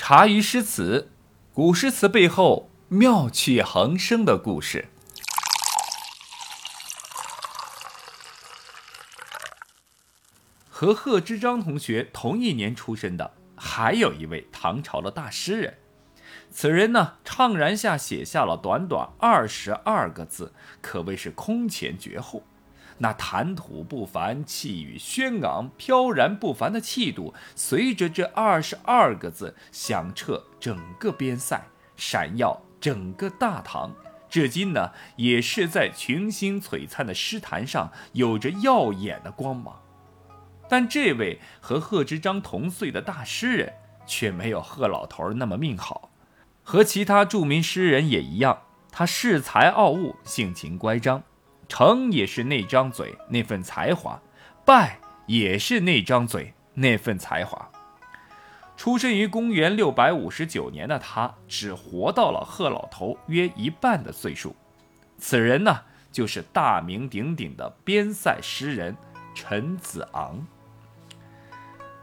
茶余诗词，古诗词背后妙趣横生的故事。和贺知章同学同一年出生的，还有一位唐朝的大诗人。此人呢，怅然下写下了短短二十二个字，可谓是空前绝后。那谈吐不凡、气宇轩昂、飘然不凡的气度，随着这二十二个字响彻整个边塞，闪耀整个大唐，至今呢，也是在群星璀璨的诗坛上有着耀眼的光芒。但这位和贺知章同岁的大诗人，却没有贺老头那么命好。和其他著名诗人也一样，他恃才傲物，性情乖张，成也是那张嘴那份才华，败也是那张嘴那份才华。出生于公元六百五十九年的他，只活到了贺老头约一半的岁数。此人呢，就是大名鼎鼎的边塞诗人陈子昂。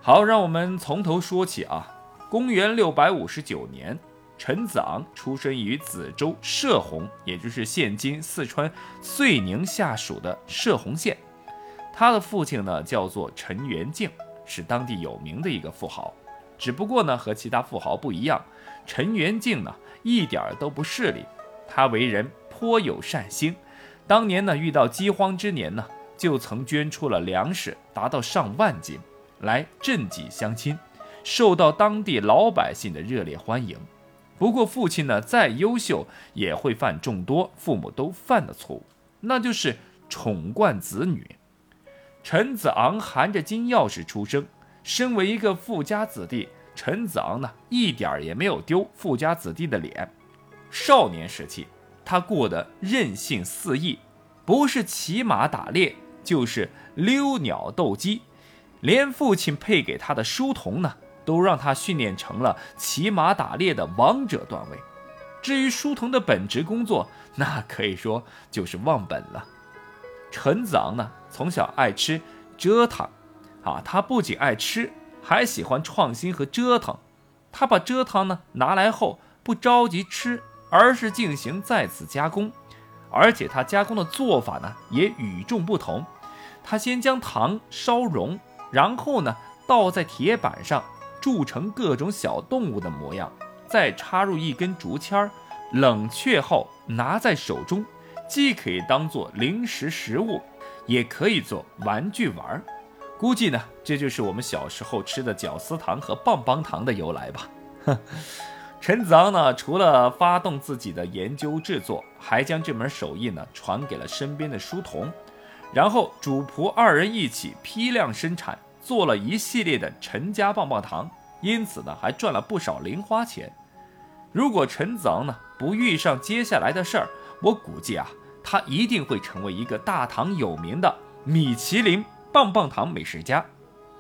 好，让我们从头说起啊。公元六百五十九年，陈子昂出生于梓州射洪，也就是现今四川遂宁下属的射洪县。他的父亲呢，叫做陈元敬，是当地有名的一个富豪。只不过呢，和其他富豪不一样，陈元敬呢，一点都不势利。他为人颇有善心，当年呢，遇到饥荒之年呢，就曾捐出了粮食，达到上万斤。来赈济乡亲，受到当地老百姓的热烈欢迎。不过，父亲呢再优秀，也会犯众多父母都犯的错误，那就是宠惯子女。陈子昂含着金钥匙出生，身为一个富家子弟，陈子昂呢一点儿也没有丢富家子弟的脸。少年时期，他过得任性肆意，不是骑马打猎，就是溜鸟斗鸡。连父亲配给他的书童呢，都让他训练成了骑马打猎的王者段位。至于书童的本职工作，那可以说就是忘本了。陈子昂呢，从小爱吃折腾，啊，他不仅爱吃，还喜欢创新和折腾。他把蔗糖呢拿来后，不着急吃，而是进行再次加工，而且他加工的做法呢也与众不同。他先将糖烧融。然后呢，倒在铁板上，铸成各种小动物的模样，再插入一根竹签儿，冷却后拿在手中，既可以当做零食食物，也可以做玩具玩儿。估计呢，这就是我们小时候吃的绞丝糖和棒棒糖的由来吧。哼，陈子昂呢，除了发动自己的研究制作，还将这门手艺呢传给了身边的书童，然后主仆二人一起批量生产。做了一系列的陈家棒棒糖，因此呢还赚了不少零花钱。如果陈子昂呢不遇上接下来的事儿，我估计啊他一定会成为一个大唐有名的米其林棒棒糖美食家，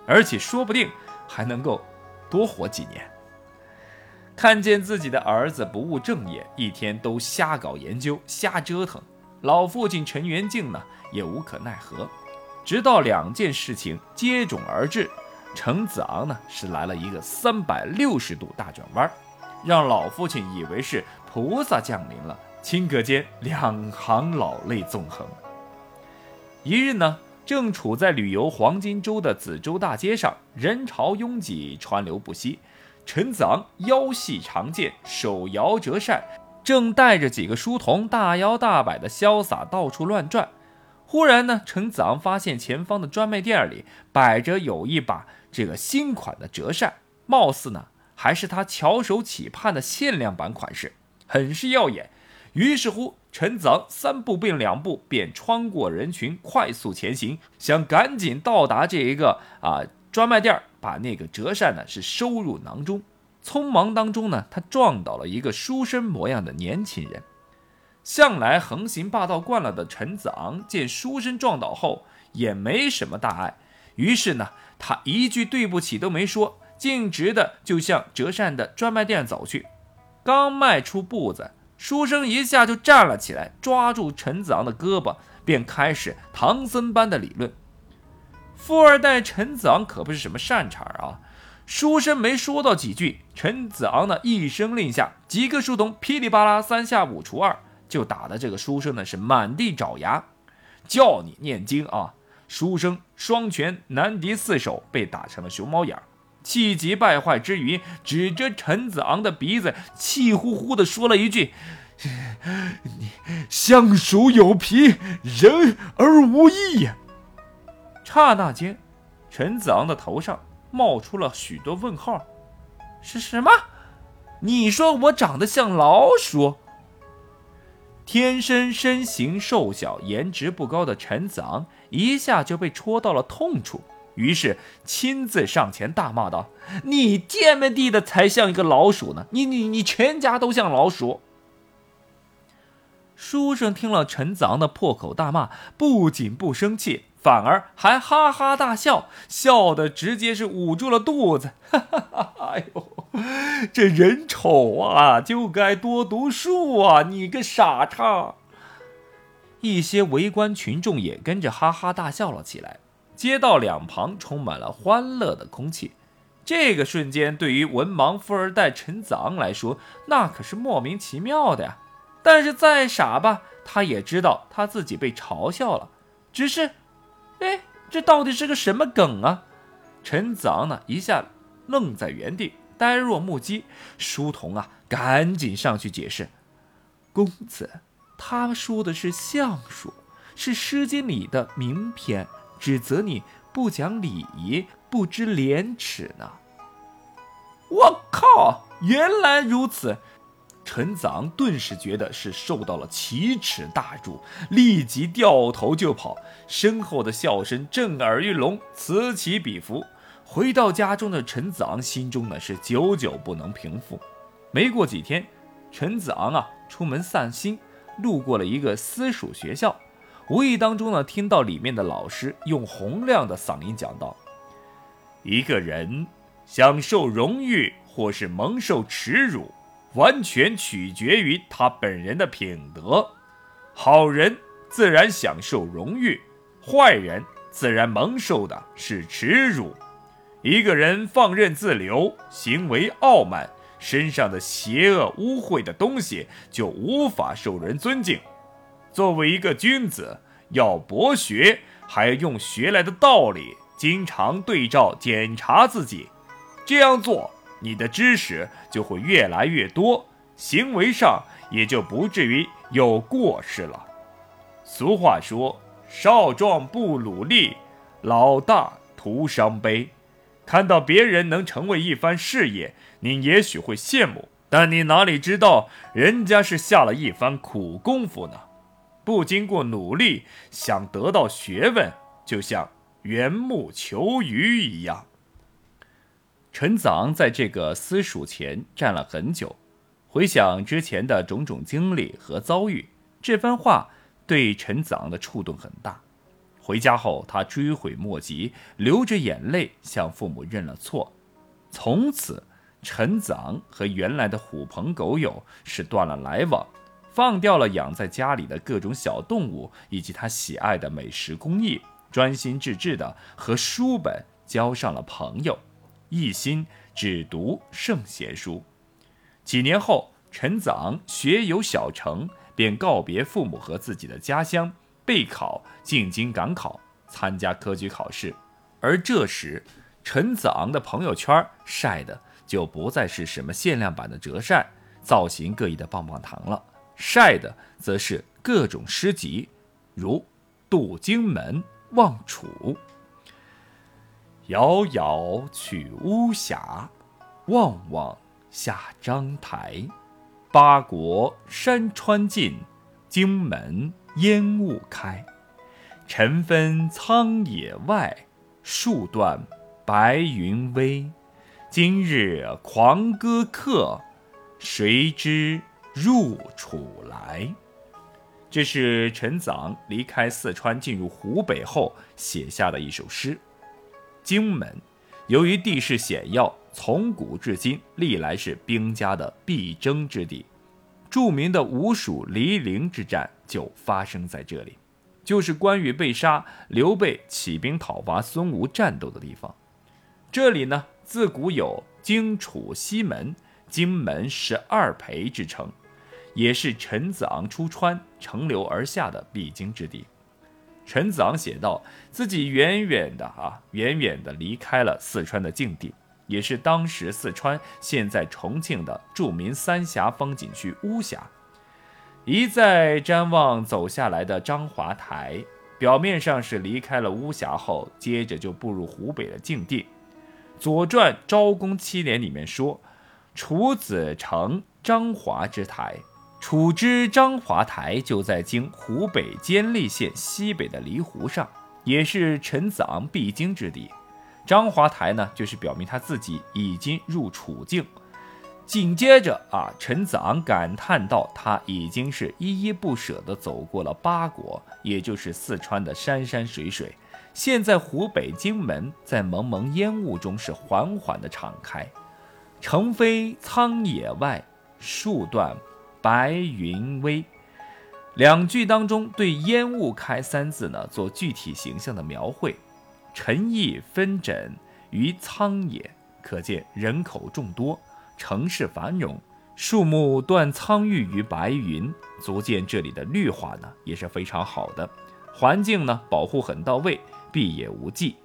而且说不定还能够多活几年。看见自己的儿子不务正业，一天都瞎搞研究、瞎折腾，老父亲陈元敬呢也无可奈何。直到两件事情接踵而至，陈子昂呢是来了一个三百六十度大转弯，让老父亲以为是菩萨降临了。顷刻间，两行老泪纵横。一日呢，正处在旅游黄金周的梓州大街上，人潮拥挤，川流不息。陈子昂腰系长剑，手摇折扇，正带着几个书童大摇大摆的潇洒到处乱转。忽然呢，陈子昂发现前方的专卖店里摆着有一把这个新款的折扇，貌似呢还是他翘首企盼的限量版款式，很是耀眼。于是乎，陈子昂三步并两步便穿过人群，快速前行，想赶紧到达这一个啊专卖店，把那个折扇呢是收入囊中。匆忙当中呢，他撞倒了一个书生模样的年轻人。向来横行霸道惯了的陈子昂见书生撞倒后也没什么大碍，于是呢，他一句对不起都没说，径直的就向折扇的专卖店走去。刚迈出步子，书生一下就站了起来，抓住陈子昂的胳膊，便开始唐僧般的理论。富二代陈子昂可不是什么善茬啊，书生没说到几句，陈子昂呢一声令下，几个书童噼里啪啦三下五除二就打的这个书生呢是满地找牙，叫你念经啊！书生双拳难敌四手，被打成了熊猫眼儿，气急败坏之余，指着陈子昂的鼻子，气呼呼地说了一句：“你相鼠有皮，人而无义呀！”刹那间，陈子昂的头上。冒出了许多问号，是什么？你说我长得像老鼠？天生身形瘦小、颜值不高的陈子昂一下就被戳到了痛处，于是亲自上前大骂道：“你贱么地的才像一个老鼠呢！你你你全家都像老鼠！”书生听了陈子昂的破口大骂，不仅不生气。反而还哈哈大笑，笑的直接是捂住了肚子。哈哈哈！哎呦，这人丑啊，就该多读书啊！你个傻叉！一些围观群众也跟着哈哈大笑了起来。街道两旁充满了欢乐的空气。这个瞬间对于文盲富二代陈子昂来说，那可是莫名其妙的呀。但是再傻吧，他也知道他自己被嘲笑了，只是。哎，这到底是个什么梗啊？陈子昂呢，一下愣在原地，呆若木鸡。书童啊，赶紧上去解释：“公子，他说的是相术，是《诗经》里的名篇，指责你不讲礼仪，不知廉耻呢。”我靠，原来如此！陈子昂顿时觉得是受到了奇耻大辱，立即掉头就跑。身后的笑声震耳欲聋，此起彼伏。回到家中的陈子昂心中呢是久久不能平复。没过几天，陈子昂啊出门散心，路过了一个私塾学校，无意当中呢听到里面的老师用洪亮的嗓音讲道：“一个人享受荣誉或是蒙受耻辱。”完全取决于他本人的品德，好人自然享受荣誉，坏人自然蒙受的是耻辱。一个人放任自流，行为傲慢，身上的邪恶污秽的东西就无法受人尊敬。作为一个君子，要博学，还要用学来的道理经常对照检查自己，这样做。你的知识就会越来越多，行为上也就不至于有过失了。俗话说：“少壮不努力，老大徒伤悲。”看到别人能成为一番事业，你也许会羡慕，但你哪里知道人家是下了一番苦功夫呢？不经过努力，想得到学问，就像缘木求鱼一样。陈子昂在这个私塾前站了很久，回想之前的种种经历和遭遇，这番话对陈子昂的触动很大。回家后，他追悔莫及，流着眼泪向父母认了错。从此，陈子昂和原来的狐朋狗友是断了来往，放掉了养在家里的各种小动物以及他喜爱的美食工艺，专心致志地和书本交上了朋友。一心只读圣贤书。几年后，陈子昂学有小成，便告别父母和自己的家乡，备考进京赶考，参加科举考试。而这时，陈子昂的朋友圈晒的就不再是什么限量版的折扇、造型各异的棒棒糖了，晒的则是各种诗集，如《渡荆门望楚》。遥遥取巫峡，望望下章台。八国山川尽，荆门烟雾开。尘分苍野外，树断白云微。今日狂歌客，谁知入楚来？这是陈子昂离开四川进入湖北后写下的一首诗。荆门，由于地势险要，从古至今历来是兵家的必争之地。著名的吴蜀离陵之战就发生在这里，就是关羽被杀、刘备起兵讨伐孙吴战斗的地方。这里呢，自古有荆楚西门、荆门十二陪之称，也是陈子昂出川、乘流而下的必经之地。陈子昂写道：“自己远远的啊，远远的离开了四川的境地，也是当时四川现在重庆的著名三峡风景区巫峡。一再瞻望走下来的张华台，表面上是离开了巫峡后，接着就步入湖北的境地。《左传·昭公七年》里面说：‘楚子成张华之台。’”楚之张华台就在今湖北监利县西北的离湖上，也是陈子昂必经之地。张华台呢，就是表明他自己已经入楚境。紧接着啊，陈子昂感叹道：“他已经是依依不舍地走过了八国，也就是四川的山山水水。现在湖北荆门在蒙蒙烟雾中是缓缓地敞开，城飞苍野外，树断。”白云微，两句当中对“烟雾开”三字呢做具体形象的描绘，陈意分诊于苍野，可见人口众多，城市繁荣，树木断苍郁于白云，足见这里的绿化呢也是非常好的，环境呢保护很到位，闭野无际。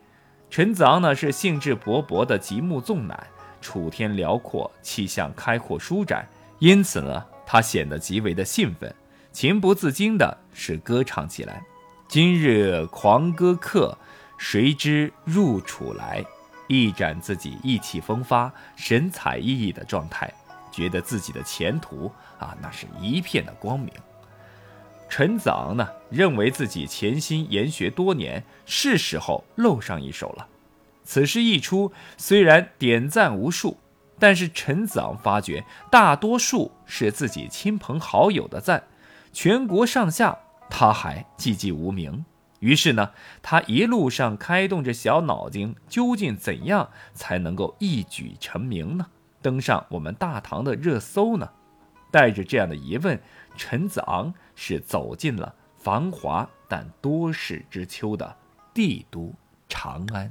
陈子昂呢是兴致勃勃的极目纵览，楚天辽阔，气象开阔舒展，因此呢。他显得极为的兴奋，情不自禁的是歌唱起来。今日狂歌客，谁知入楚来？一展自己意气风发、神采奕奕的状态，觉得自己的前途啊，那是一片的光明。陈子昂呢，认为自己潜心研学多年，是时候露上一手了。此诗一出，虽然点赞无数。但是陈子昂发觉，大多数是自己亲朋好友的赞，全国上下他还寂寂无名。于是呢，他一路上开动着小脑筋，究竟怎样才能够一举成名呢？登上我们大唐的热搜呢？带着这样的疑问，陈子昂是走进了繁华但多事之秋的帝都长安。